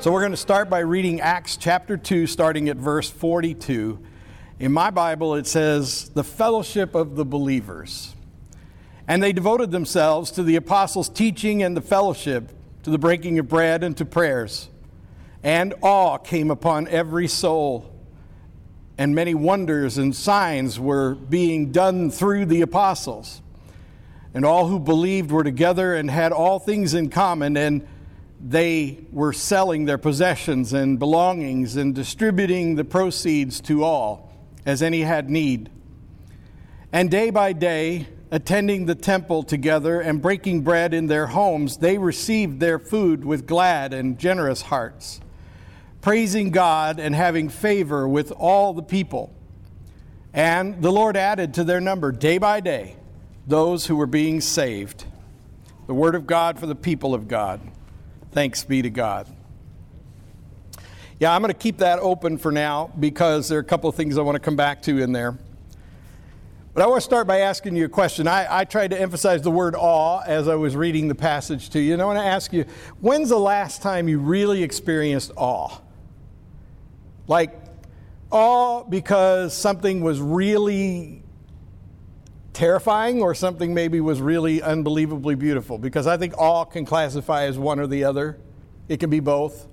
So we're going to start by reading Acts chapter 2, starting at verse 42. In my Bible, it says, The fellowship of the believers. And they devoted themselves to the apostles' teaching and the fellowship, to the breaking of bread and to prayers. And awe came upon every soul. And many wonders and signs were being done through the apostles. And all who believed were together and had all things in common, and they were selling their possessions and belongings and distributing the proceeds to all, as any had need. And day by day, attending the temple together and breaking bread in their homes, they received their food with glad and generous hearts, praising God and having favor with all the people. And the Lord added to their number day by day those who were being saved. The word of God for the people of God. Thanks be to God. Yeah, I'm going to keep that open for now because there are a couple of things I want to come back to in there. But I want to start by asking you a question. I, I tried to emphasize the word awe as I was reading the passage to you. And I want to ask you when's the last time you really experienced awe? Like awe because something was really terrifying or something maybe was really unbelievably beautiful? Because I think awe can classify as one or the other, it can be both.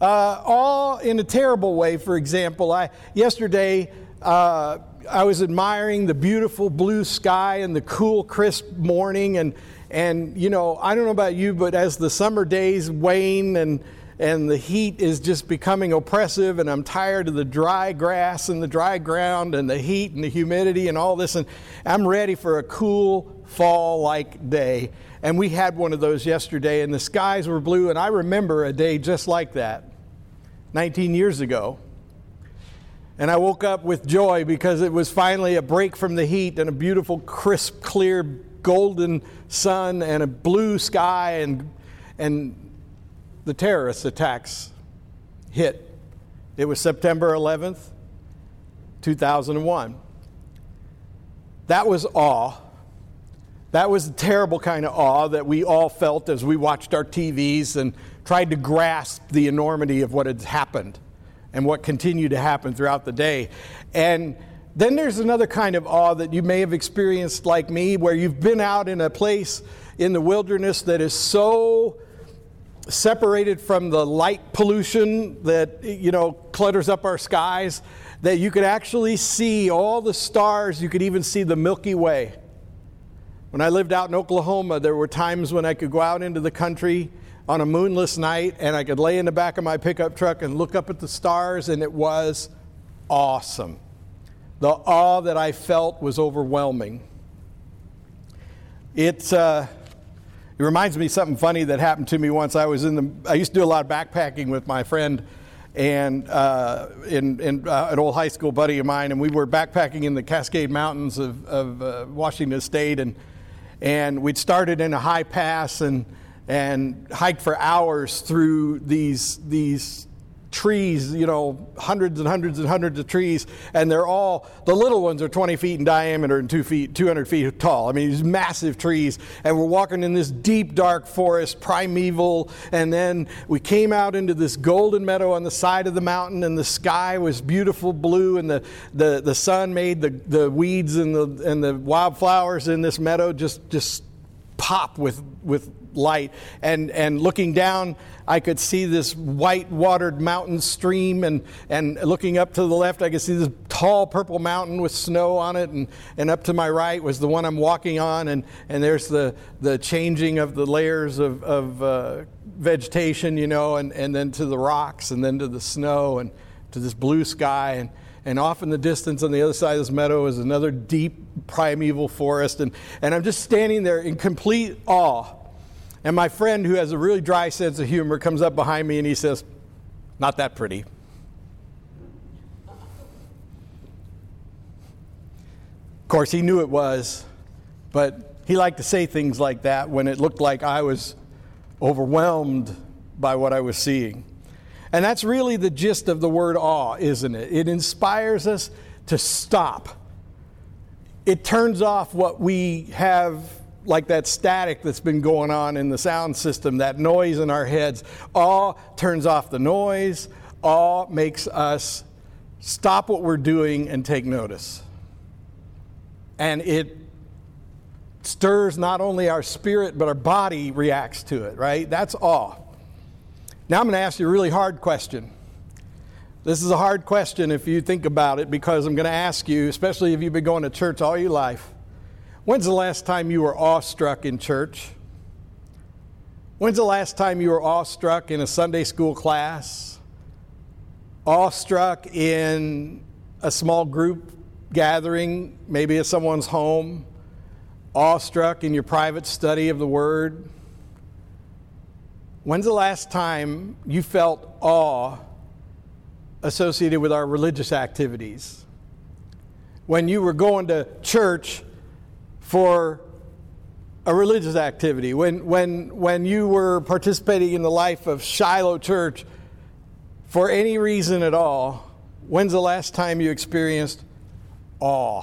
Uh, awe in a terrible way, for example, I yesterday uh, I was admiring the beautiful blue sky and the cool, crisp morning, and and you know I don't know about you, but as the summer days wane and and the heat is just becoming oppressive, and I'm tired of the dry grass and the dry ground and the heat and the humidity and all this, and I'm ready for a cool fall like day. And we had one of those yesterday, and the skies were blue, and I remember a day just like that 19 years ago. And I woke up with joy because it was finally a break from the heat and a beautiful, crisp, clear, golden sun and a blue sky and, and the terrorist attacks hit. It was September 11th, 2001. That was awe. That was the terrible kind of awe that we all felt as we watched our TVs and tried to grasp the enormity of what had happened and what continued to happen throughout the day. And then there's another kind of awe that you may have experienced like me, where you've been out in a place in the wilderness that is so separated from the light pollution that you know clutters up our skies that you could actually see all the stars you could even see the milky way. When i lived out in oklahoma there were times when i could go out into the country on a moonless night and i could lay in the back of my pickup truck and look up at the stars and it was awesome. The awe that i felt was overwhelming. It's uh, it reminds me of something funny that happened to me once. I was in the, I used to do a lot of backpacking with my friend and uh, in, in uh, an old high school buddy of mine, and we were backpacking in the Cascade Mountains of, of uh, Washington State, and and we'd started in a high pass and and hiked for hours through these these trees, you know, hundreds and hundreds and hundreds of trees, and they're all, the little ones are 20 feet in diameter and two feet, 200 feet tall. I mean, these massive trees, and we're walking in this deep, dark forest, primeval, and then we came out into this golden meadow on the side of the mountain, and the sky was beautiful blue, and the, the, the sun made the, the weeds and the, and the wildflowers in this meadow just, just pop with, with light. And, and looking down, I could see this white watered mountain stream. And, and looking up to the left, I could see this tall purple mountain with snow on it. And, and up to my right was the one I'm walking on. And, and there's the, the changing of the layers of, of uh, vegetation, you know, and, and then to the rocks and then to the snow and to this blue sky. And, and off in the distance on the other side of this meadow is another deep primeval forest. And, and I'm just standing there in complete awe and my friend, who has a really dry sense of humor, comes up behind me and he says, Not that pretty. Of course, he knew it was, but he liked to say things like that when it looked like I was overwhelmed by what I was seeing. And that's really the gist of the word awe, isn't it? It inspires us to stop. It turns off what we have like that static that's been going on in the sound system, that noise in our heads. Awe turns off the noise, awe makes us stop what we're doing and take notice. And it stirs not only our spirit, but our body reacts to it, right? That's awe. Now I'm going to ask you a really hard question. This is a hard question if you think about it because I'm going to ask you, especially if you've been going to church all your life, when's the last time you were awestruck in church? When's the last time you were awestruck in a Sunday school class? Awestruck in a small group gathering, maybe at someone's home? awestruck in your private study of the Word? When's the last time you felt awe associated with our religious activities? When you were going to church for a religious activity, when, when, when you were participating in the life of Shiloh Church for any reason at all, when's the last time you experienced awe?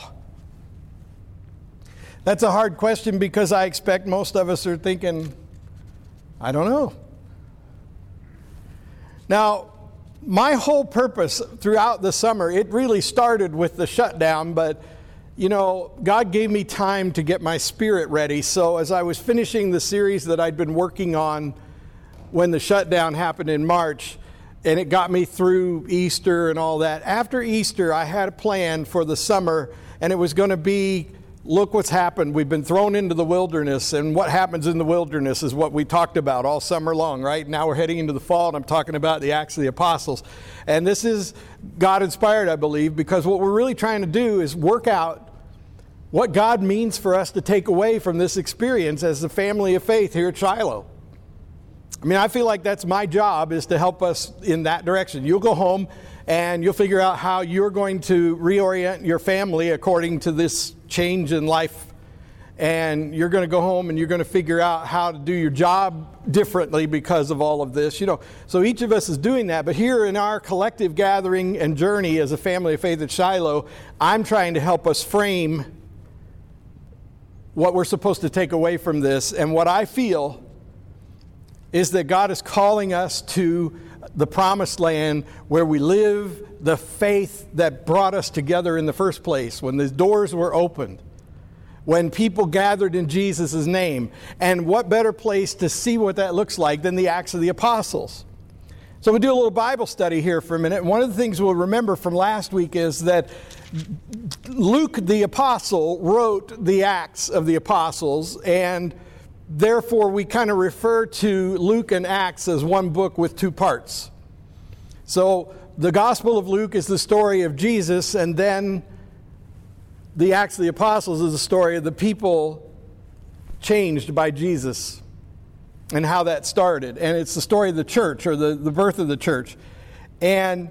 That's a hard question because I expect most of us are thinking, I don't know. Now, my whole purpose throughout the summer, it really started with the shutdown, but you know, God gave me time to get my spirit ready. So as I was finishing the series that I'd been working on when the shutdown happened in March, and it got me through Easter and all that. After Easter, I had a plan for the summer, and it was going to be look what's happened. We've been thrown into the wilderness, and what happens in the wilderness is what we talked about all summer long, right? Now we're heading into the fall, and I'm talking about the Acts of the Apostles. And this is God inspired, I believe, because what we're really trying to do is work out what God means for us to take away from this experience as the family of faith here at Shiloh. I mean, I feel like that's my job is to help us in that direction. You'll go home and you'll figure out how you're going to reorient your family according to this change in life. And you're going to go home and you're going to figure out how to do your job differently because of all of this. You know, so each of us is doing that. But here in our collective gathering and journey as a family of faith at Shiloh, I'm trying to help us frame what we're supposed to take away from this. And what I feel is that God is calling us to the promised land where we live the faith that brought us together in the first place, when the doors were opened, when people gathered in Jesus' name. And what better place to see what that looks like than the Acts of the Apostles? So we do a little Bible study here for a minute. One of the things we'll remember from last week is that Luke the apostle wrote the Acts of the Apostles and Therefore, we kind of refer to Luke and Acts as one book with two parts. So, the Gospel of Luke is the story of Jesus, and then the Acts of the Apostles is the story of the people changed by Jesus and how that started. And it's the story of the church or the, the birth of the church. And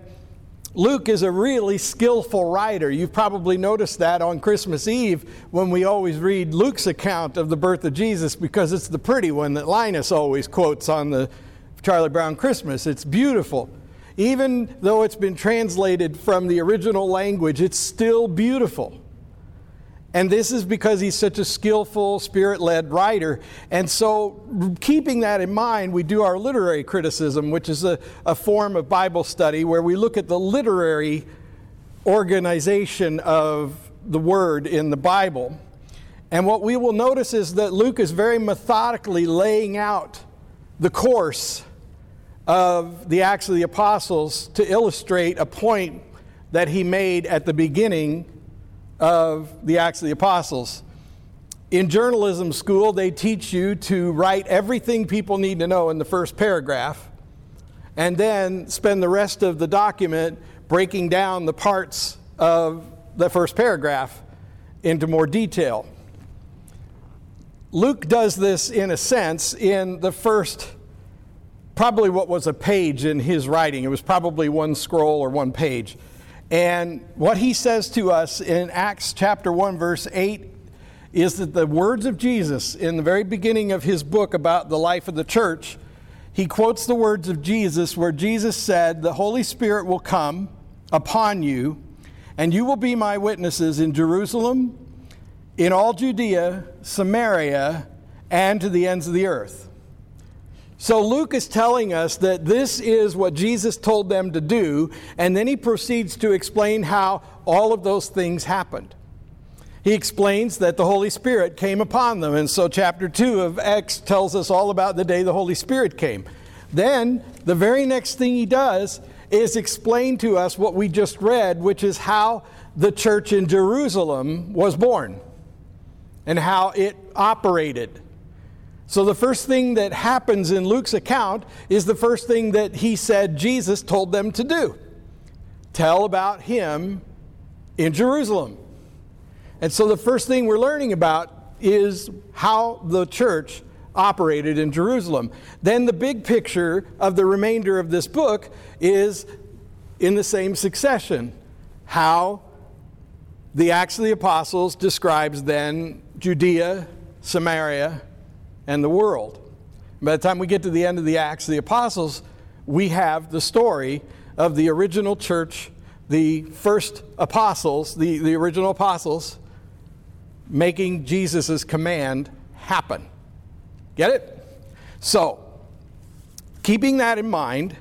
Luke is a really skillful writer. You've probably noticed that on Christmas Eve when we always read Luke's account of the birth of Jesus because it's the pretty one that Linus always quotes on the Charlie Brown Christmas. It's beautiful. Even though it's been translated from the original language, it's still beautiful. And this is because he's such a skillful, spirit led writer. And so, keeping that in mind, we do our literary criticism, which is a, a form of Bible study where we look at the literary organization of the word in the Bible. And what we will notice is that Luke is very methodically laying out the course of the Acts of the Apostles to illustrate a point that he made at the beginning of the Acts of the Apostles. In journalism school, they teach you to write everything people need to know in the first paragraph and then spend the rest of the document breaking down the parts of the first paragraph into more detail. Luke does this in a sense in the first, probably what was a page in his writing. It was probably one scroll or one page. And what he says to us in Acts chapter 1, verse 8, is that the words of Jesus in the very beginning of his book about the life of the church, he quotes the words of Jesus where Jesus said, The Holy Spirit will come upon you, and you will be my witnesses in Jerusalem, in all Judea, Samaria, and to the ends of the earth. So Luke is telling us that this is what Jesus told them to do, and then he proceeds to explain how all of those things happened. He explains that the Holy Spirit came upon them, and so chapter 2 of Acts tells us all about the day the Holy Spirit came. Then, the very next thing he does is explain to us what we just read, which is how the church in Jerusalem was born and how it operated. So, the first thing that happens in Luke's account is the first thing that he said Jesus told them to do tell about him in Jerusalem. And so, the first thing we're learning about is how the church operated in Jerusalem. Then, the big picture of the remainder of this book is in the same succession how the Acts of the Apostles describes then Judea, Samaria, and the world. By the time we get to the end of the Acts of the Apostles, we have the story of the original church, the first apostles, the, the original apostles, making Jesus' command happen. Get it? So, keeping that in mind,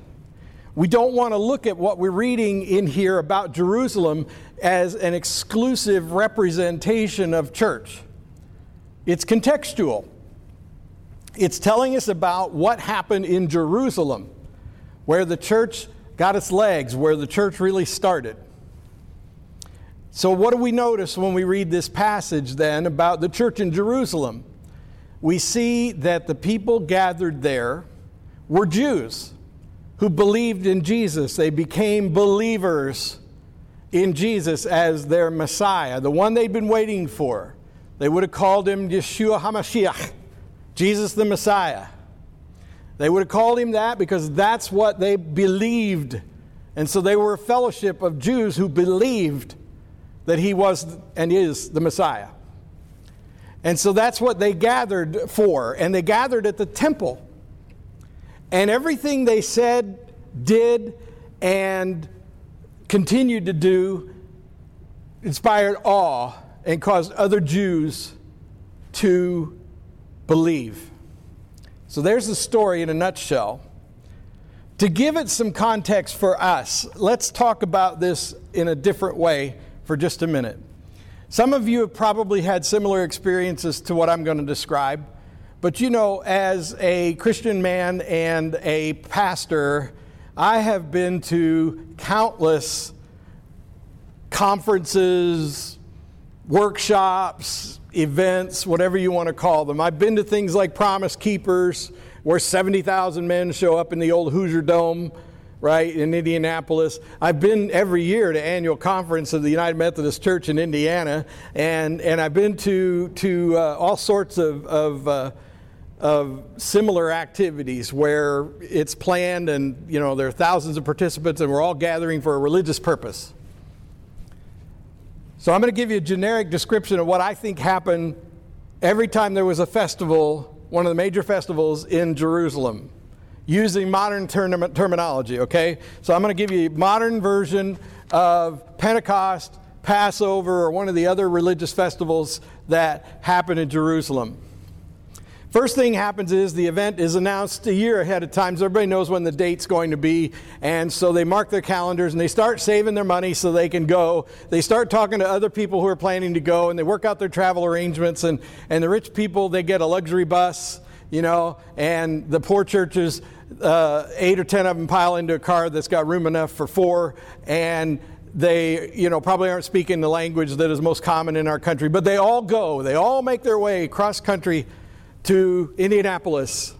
we don't want to look at what we're reading in here about Jerusalem as an exclusive representation of church. It's contextual. It's telling us about what happened in Jerusalem, where the church got its legs, where the church really started. So, what do we notice when we read this passage then about the church in Jerusalem? We see that the people gathered there were Jews who believed in Jesus. They became believers in Jesus as their Messiah, the one they'd been waiting for. They would have called him Yeshua HaMashiach, Jesus the Messiah. They would have called him that because that's what they believed. And so they were a fellowship of Jews who believed that he was and is the Messiah. And so that's what they gathered for. And they gathered at the temple. And everything they said, did, and continued to do inspired awe and caused other Jews to believe. So there's the story in a nutshell. To give it some context for us, let's talk about this in a different way for just a minute. Some of you have probably had similar experiences to what I'm going to describe, but you know, as a Christian man and a pastor, I have been to countless conferences, workshops, events, whatever you want to call them. I've been to things like Promise Keepers, where 70,000 men show up in the old Hoosier Dome, right, in Indianapolis. I've been every year to annual conference of the United Methodist Church in Indiana, and, and I've been to, to uh, all sorts of, of, uh, of similar activities where it's planned and, you know, there are thousands of participants and we're all gathering for a religious purpose. So I'm going to give you a generic description of what I think happened every time there was a festival, one of the major festivals in Jerusalem, using modern term- terminology, okay? So I'm going to give you a modern version of Pentecost, Passover, or one of the other religious festivals that happened in Jerusalem. First thing happens is the event is announced a year ahead of time, so everybody knows when the date's going to be. And so they mark their calendars and they start saving their money so they can go. They start talking to other people who are planning to go and they work out their travel arrangements. And, and the rich people, they get a luxury bus, you know, and the poor churches, uh, eight or ten of them pile into a car that's got room enough for four. And they you know probably aren't speaking the language that is most common in our country but they all go they all make their way cross country to Indianapolis,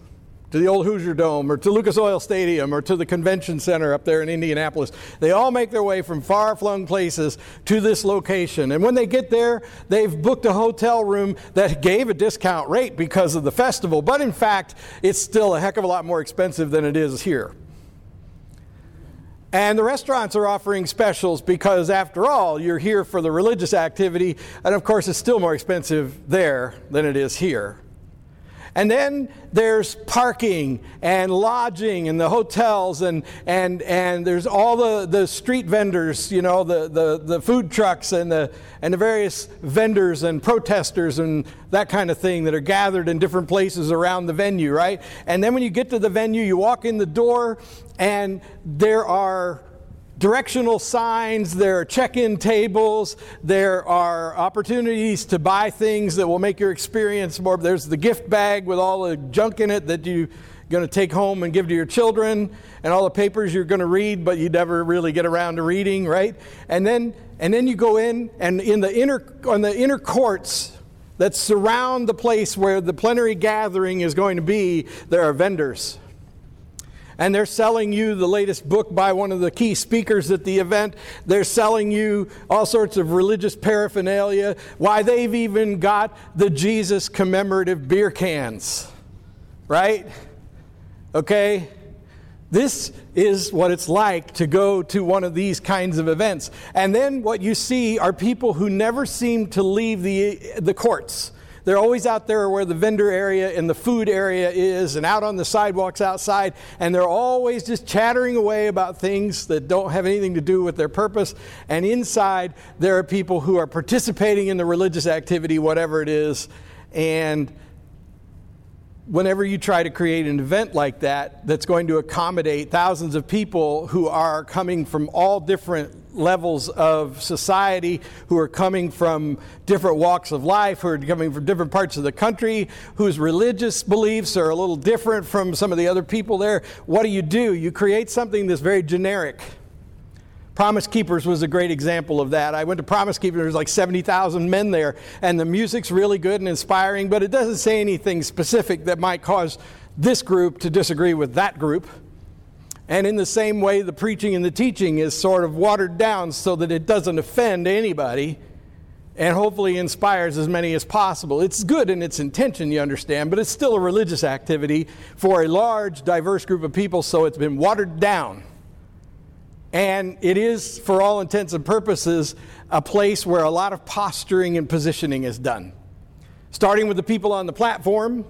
to the old Hoosier Dome, or to Lucas Oil Stadium, or to the convention center up there in Indianapolis. They all make their way from far flung places to this location. And when they get there, they've booked a hotel room that gave a discount rate because of the festival, but in fact, it's still a heck of a lot more expensive than it is here. And the restaurants are offering specials because, after all, you're here for the religious activity, and of course, it's still more expensive there than it is here. And then there's parking and lodging and the hotels and, and, and there's all the, the street vendors, you know, the, the, the food trucks and the, and the various vendors and protesters and that kind of thing that are gathered in different places around the venue, right? And then when you get to the venue, you walk in the door and there are directional signs, there are check in tables, there are opportunities to buy things that will make your experience more. There's the gift bag with all the junk in it that you're going to take home and give to your children, and all the papers you're going to read, but you never really get around to reading, right? And then, and then you go in, and in the inner, on the inner courts, that surround the place where the plenary gathering is going to be, there are vendors and they're selling you the latest book by one of the key speakers at the event. They're selling you all sorts of religious paraphernalia. Why, they've even got the Jesus commemorative beer cans, right? Okay? This is what it's like to go to one of these kinds of events. And then what you see are people who never seem to leave the, the courts. They're always out there where the vendor area and the food area is, and out on the sidewalks outside, and they're always just chattering away about things that don't have anything to do with their purpose. And inside, there are people who are participating in the religious activity, whatever it is, and whenever you try to create an event like that that's going to accommodate thousands of people who are coming from all different levels of society, who are coming from different walks of life, who are coming from different parts of the country, whose religious beliefs are a little different from some of the other people there, what do you do? You create something that's very generic. Promise Keepers was a great example of that. I went to Promise Keepers, there's like 70,000 men there, and the music's really good and inspiring, but it doesn't say anything specific that might cause this group to disagree with that group. And in the same way, the preaching and the teaching is sort of watered down so that it doesn't offend anybody and hopefully inspires as many as possible. It's good in its intention, you understand, but it's still a religious activity for a large, diverse group of people, so it's been watered down. And it is, for all intents and purposes, a place where a lot of posturing and positioning is done. Starting with the people on the platform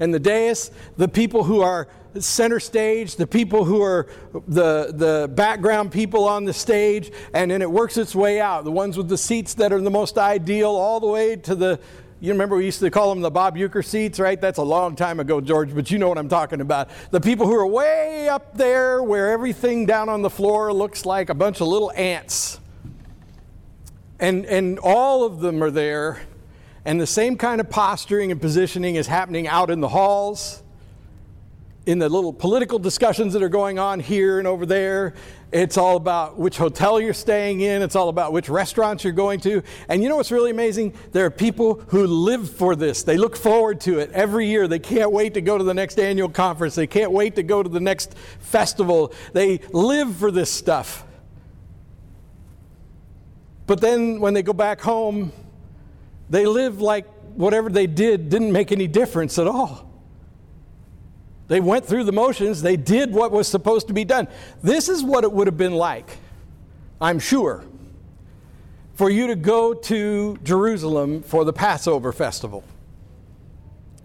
and the dais, the people who are center stage, the people who are the, the background people on the stage, and then it works its way out. The ones with the seats that are the most ideal, all the way to the you remember we used to call them the Bob Uecker seats, right? That's a long time ago, George, but you know what I'm talking about. The people who are way up there where everything down on the floor looks like a bunch of little ants. And, and all of them are there, and the same kind of posturing and positioning is happening out in the halls in the little political discussions that are going on here and over there. It's all about which hotel you're staying in. It's all about which restaurants you're going to. And you know what's really amazing? There are people who live for this. They look forward to it every year. They can't wait to go to the next annual conference. They can't wait to go to the next festival. They live for this stuff. But then when they go back home, they live like whatever they did didn't make any difference at all. They went through the motions, they did what was supposed to be done. This is what it would have been like, I'm sure, for you to go to Jerusalem for the Passover festival.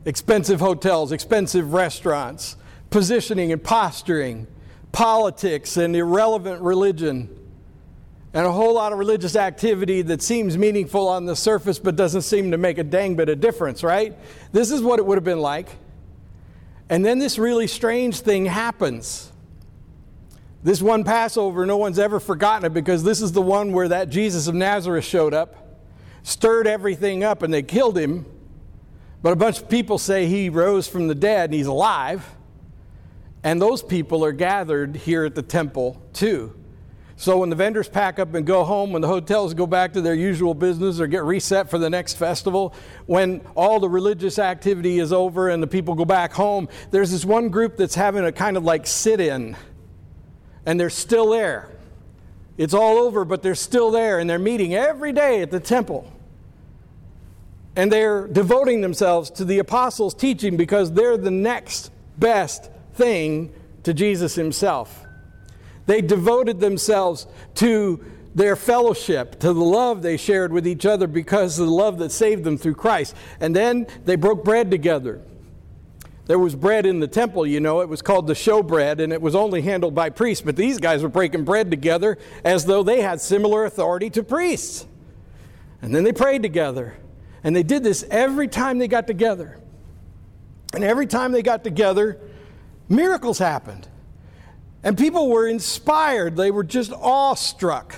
Expensive hotels, expensive restaurants, positioning and posturing, politics and irrelevant religion, and a whole lot of religious activity that seems meaningful on the surface but doesn't seem to make a dang bit of difference, right? This is what it would have been like. And then this really strange thing happens. This one Passover, no one's ever forgotten it because this is the one where that Jesus of Nazareth showed up, stirred everything up, and they killed him. But a bunch of people say he rose from the dead and he's alive. And those people are gathered here at the temple too. So when the vendors pack up and go home, when the hotels go back to their usual business or get reset for the next festival, when all the religious activity is over and the people go back home, there's this one group that's having a kind of like sit in, and they're still there. It's all over, but they're still there, and they're meeting every day at the temple. And they're devoting themselves to the apostles' teaching because they're the next best thing to Jesus himself. They devoted themselves to their fellowship, to the love they shared with each other because of the love that saved them through Christ. And then they broke bread together. There was bread in the temple, you know, it was called the showbread, and it was only handled by priests. But these guys were breaking bread together as though they had similar authority to priests. And then they prayed together. And they did this every time they got together. And every time they got together, miracles happened. And people were inspired, they were just awestruck.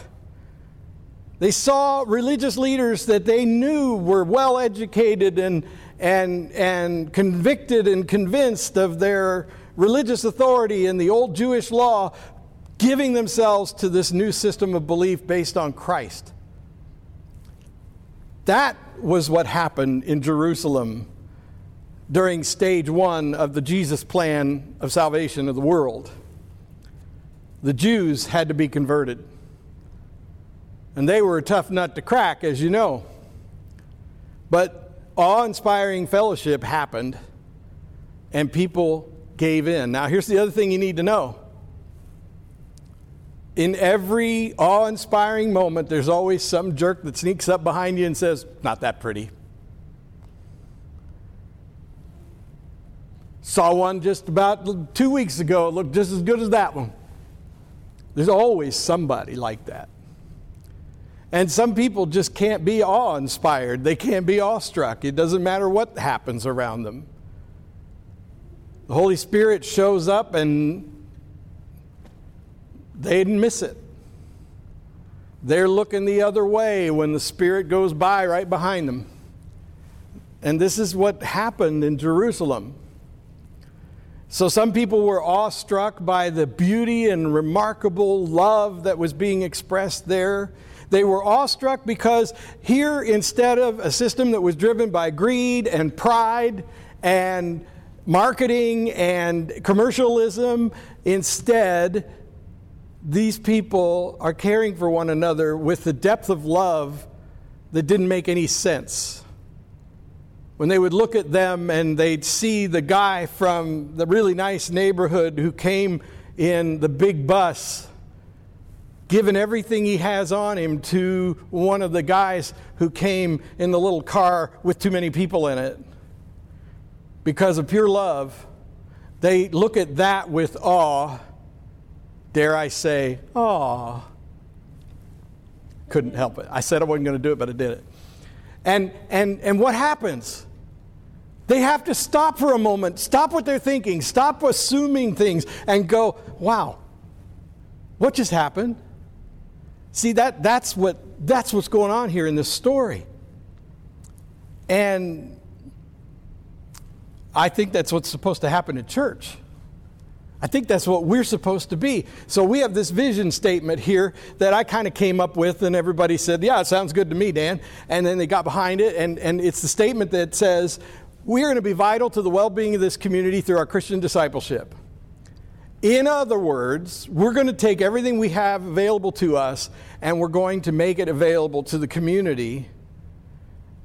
They saw religious leaders that they knew were well educated and, and, and convicted and convinced of their religious authority and the old Jewish law, giving themselves to this new system of belief based on Christ. That was what happened in Jerusalem during stage one of the Jesus plan of salvation of the world. The Jews had to be converted. And they were a tough nut to crack, as you know. But awe inspiring fellowship happened, and people gave in. Now, here's the other thing you need to know. In every awe inspiring moment, there's always some jerk that sneaks up behind you and says, Not that pretty. Saw one just about two weeks ago. It looked just as good as that one. There's always somebody like that. And some people just can't be awe inspired. They can't be awestruck. It doesn't matter what happens around them. The Holy Spirit shows up and they didn't miss it. They're looking the other way when the Spirit goes by right behind them. And this is what happened in Jerusalem. So, some people were awestruck by the beauty and remarkable love that was being expressed there. They were awestruck because here, instead of a system that was driven by greed and pride and marketing and commercialism, instead, these people are caring for one another with the depth of love that didn't make any sense when they would look at them and they'd see the guy from the really nice neighborhood who came in the big bus, giving everything he has on him to one of the guys who came in the little car with too many people in it. Because of pure love, they look at that with awe. Dare I say, awe. Couldn't help it. I said I wasn't going to do it, but I did it. And, and, and what happens? They have to stop for a moment, stop what they're thinking, stop assuming things, and go, wow, what just happened? See, that, that's, what, that's what's going on here in this story. And I think that's what's supposed to happen in church. I think that's what we're supposed to be. So we have this vision statement here that I kind of came up with, and everybody said, Yeah, it sounds good to me, Dan. And then they got behind it, and, and it's the statement that says, we are going to be vital to the well being of this community through our Christian discipleship. In other words, we're going to take everything we have available to us and we're going to make it available to the community.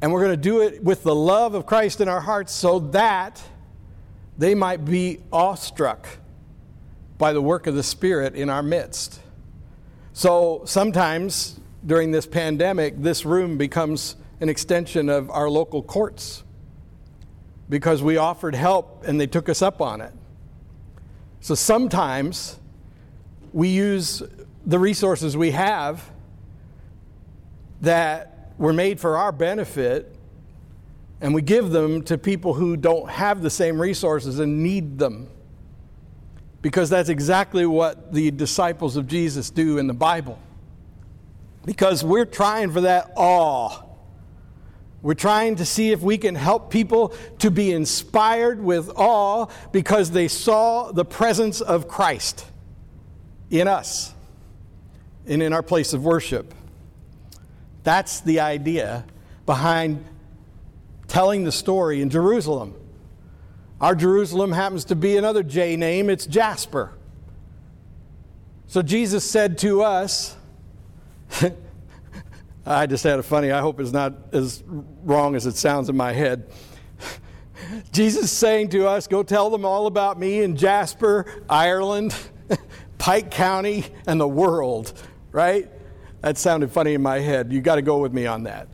And we're going to do it with the love of Christ in our hearts so that they might be awestruck by the work of the Spirit in our midst. So sometimes during this pandemic, this room becomes an extension of our local courts because we offered help and they took us up on it. So sometimes we use the resources we have that were made for our benefit and we give them to people who don't have the same resources and need them. Because that's exactly what the disciples of Jesus do in the Bible. Because we're trying for that awe we're trying to see if we can help people to be inspired with awe because they saw the presence of Christ in us and in our place of worship. That's the idea behind telling the story in Jerusalem. Our Jerusalem happens to be another J name, it's Jasper. So Jesus said to us, I just had a funny, I hope it's not as wrong as it sounds in my head. Jesus saying to us, Go tell them all about me in Jasper, Ireland, Pike County, and the world, right? That sounded funny in my head. You got to go with me on that.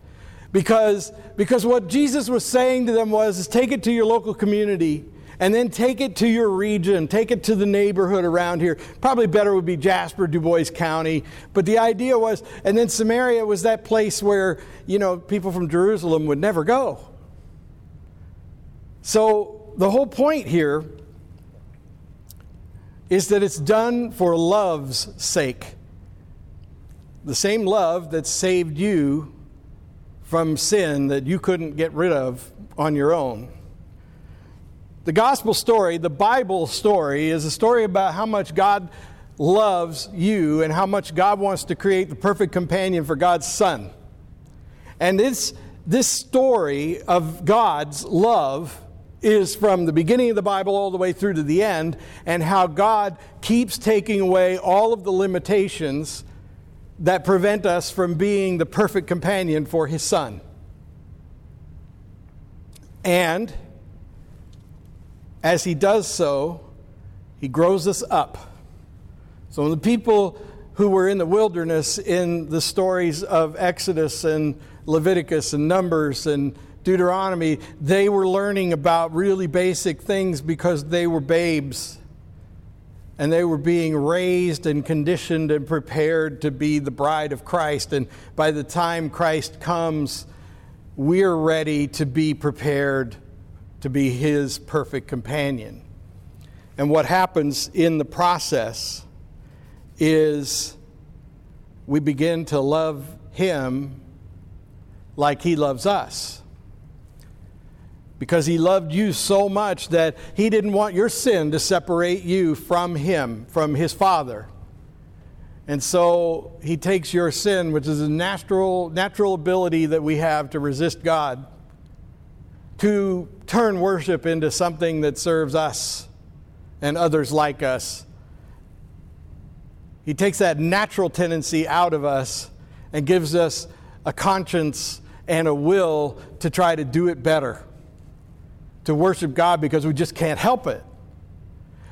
Because, because what Jesus was saying to them was, is take it to your local community and then take it to your region, take it to the neighborhood around here. Probably better would be Jasper, Dubois County. But the idea was, and then Samaria was that place where, you know, people from Jerusalem would never go. So the whole point here is that it's done for love's sake. The same love that saved you from sin that you couldn't get rid of on your own. The gospel story, the Bible story, is a story about how much God loves you and how much God wants to create the perfect companion for God's Son. And it's this story of God's love is from the beginning of the Bible all the way through to the end, and how God keeps taking away all of the limitations that prevent us from being the perfect companion for His Son. And as He does so, He grows us up. So the people who were in the wilderness in the stories of Exodus and Leviticus and Numbers and Deuteronomy, they were learning about really basic things because they were babes. And they were being raised and conditioned and prepared to be the bride of Christ. And by the time Christ comes, we're ready to be prepared to be his perfect companion. And what happens in the process is we begin to love him like he loves us because he loved you so much that he didn't want your sin to separate you from him, from his Father. And so he takes your sin, which is a natural, natural ability that we have to resist God, to turn worship into something that serves us and others like us. He takes that natural tendency out of us and gives us a conscience and a will to try to do it better to worship God because we just can't help it,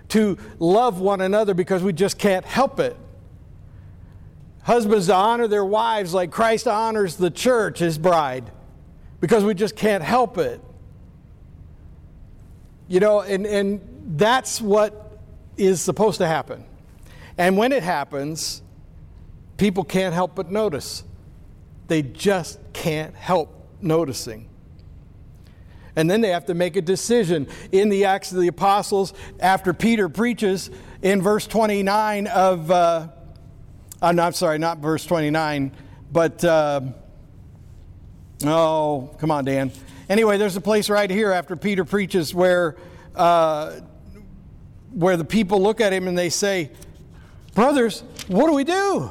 to love one another because we just can't help it. Husbands to honor their wives like Christ honors the church, his bride, because we just can't help it. You know, and, and that's what is supposed to happen. And when it happens, people can't help but notice. They just can't help noticing. And then they have to make a decision. In the Acts of the Apostles, after Peter preaches in verse 29 of, uh, uh, I'm sorry, not verse 29, but, uh, oh, come on, Dan. Anyway, there's a place right here after Peter preaches where, uh, where the people look at him and they say, Brothers, what do we do?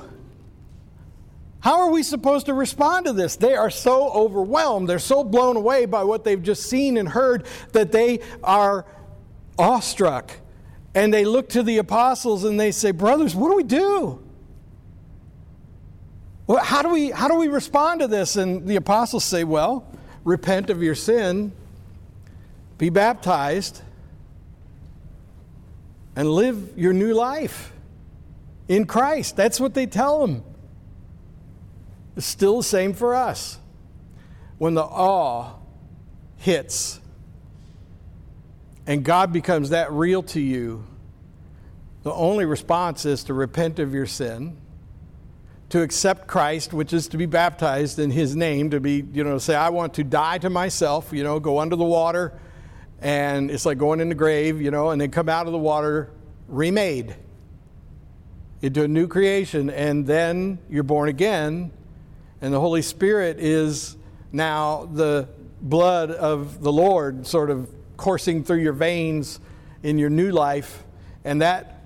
How are we supposed to respond to this? They are so overwhelmed. They're so blown away by what they've just seen and heard that they are awestruck. And they look to the apostles and they say, Brothers, what do we do? Well, how, do we, how do we respond to this? And the apostles say, Well, repent of your sin, be baptized, and live your new life in Christ. That's what they tell them. It's still the same for us. When the awe hits and God becomes that real to you, the only response is to repent of your sin, to accept Christ, which is to be baptized in His name, to be, you know, say, I want to die to myself, you know, go under the water, and it's like going in the grave, you know, and then come out of the water remade into a new creation, and then you're born again and the Holy Spirit is now the blood of the Lord sort of coursing through your veins in your new life. And that,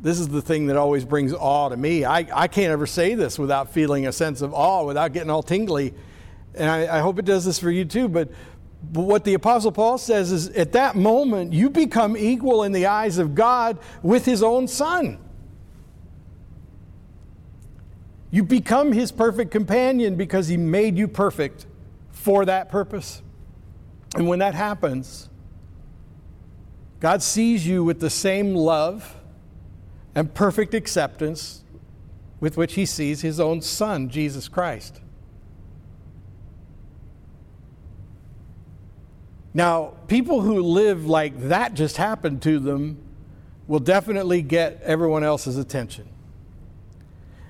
this is the thing that always brings awe to me. I, I can't ever say this without feeling a sense of awe, without getting all tingly. And I, I hope it does this for you too. But, but what the Apostle Paul says is at that moment, you become equal in the eyes of God with his own son. You become his perfect companion because he made you perfect for that purpose. And when that happens, God sees you with the same love and perfect acceptance with which he sees his own son, Jesus Christ. Now, people who live like that just happened to them will definitely get everyone else's attention.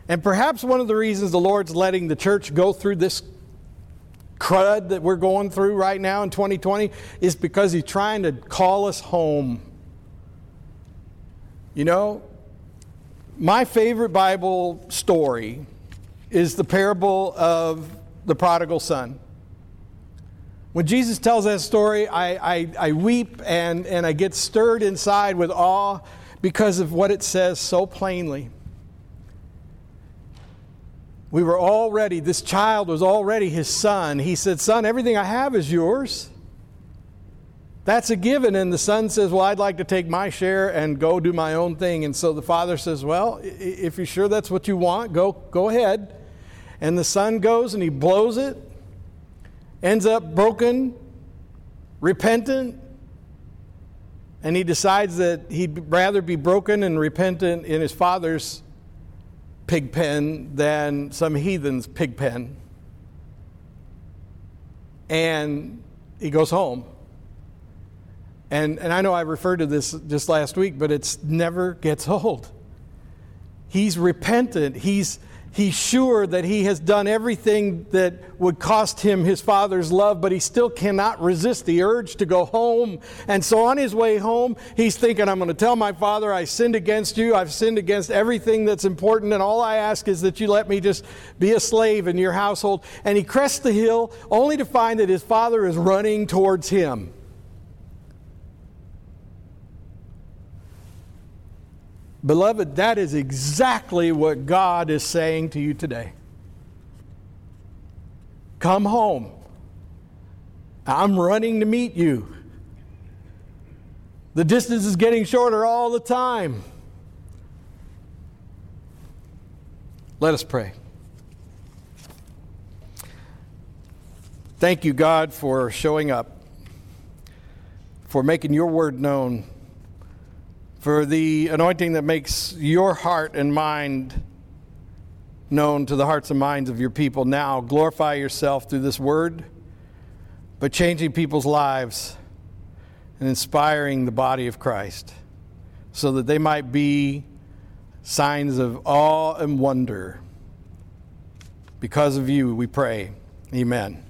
And perhaps one of the reasons the Lord's letting the church go through this crud that we're going through right now in 2020 is because He's trying to call us home. You know, my favorite Bible story is the parable of the prodigal son. When Jesus tells that story, I, I, I, weep and, and I get stirred inside with awe because of what it says so plainly. We were already, this child was already his son. He said, Son, everything I have is yours. That's a given. And the son says, Well, I'd like to take my share and go do my own thing. And so the father says, Well, if you're sure that's what you want, go, go ahead. And the son goes and he blows it, ends up broken, repentant, and he decides that he'd rather be broken and repentant in his father's pig pen than some heathen's pig pen. And he goes home. And, and I know I referred to this just last week, but it never gets old. He's repentant. He's, He's sure that he has done everything that would cost him his father's love, but he still cannot resist the urge to go home. And so on his way home, he's thinking, I'm going to tell my father I sinned against you. I've sinned against everything that's important, and all I ask is that you let me just be a slave in your household. And he crests the hill only to find that his father is running towards him. Beloved, that is exactly what God is saying to you today. Come home. I'm running to meet you. The distance is getting shorter all the time. Let us pray. Thank you, God, for showing up, for making your word known for the anointing that makes your heart and mind known to the hearts and minds of your people now. Glorify yourself through this word, but changing people's lives and inspiring the body of Christ so that they might be signs of awe and wonder. Because of you, we pray. Amen.